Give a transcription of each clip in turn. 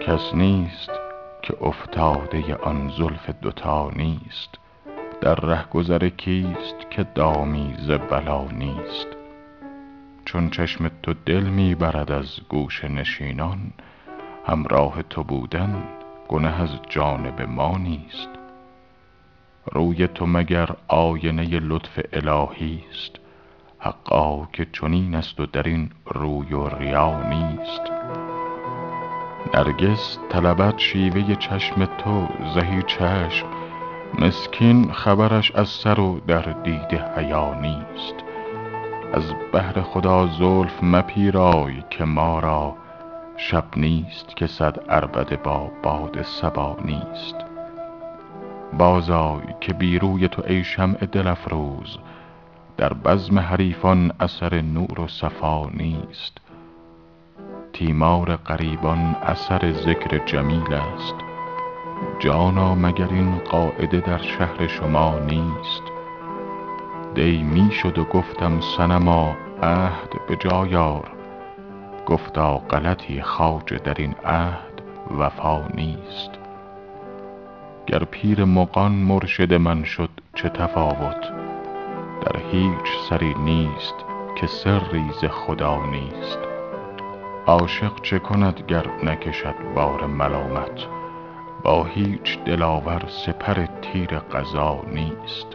کس نیست که افتاده آن زلف دوتا نیست. در رهگذر کیست که دامی ز بلا نیست. چون چشم تو دل می برد از گوشه نشینان همراه تو بودن گنه از جانب ما نیست. روی تو مگر آینه لطف الهی است؟ حقا که چنین است و در این روی و ریا نیست. نرگس طلبد شیوه چشم تو زهی چشم. مسکین خبرش از سر و در دیده حیا نیست. از بهر خدا زلف مپیرای که ما را شب نیست که صد عربده با باد صبا نیست. بازآی که بی روی تو ای شمع دل افروز در بزم حریفان اثر نور و صفا نیست. تیمار غریبان اثر ذکر جمیل است. جانا مگر این قاعده در شهر شما نیست؟ دی می شد و گفتم صنما عهد به جای آر گفتا غلطی خواجه در این عهد وفا نیست. گر پیر مغان مرشد من شد چه تفاوت؟ در هیچ سری نیست که سری ز خدا نیست. عاشق چه کند گر نکشد بار ملامت؟ با هیچ دلاور سپر تیر قضا نیست.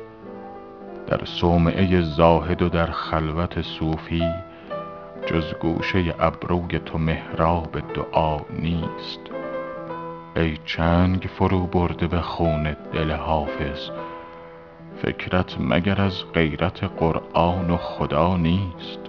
در صومعه زاهد و در خلوت صوفی جز گوشه ابروی تو محراب دعا نیست. ای چنگ فروبرده به خون دل حافظ فکرت مگر از غیرت قرآن و خدا نیست؟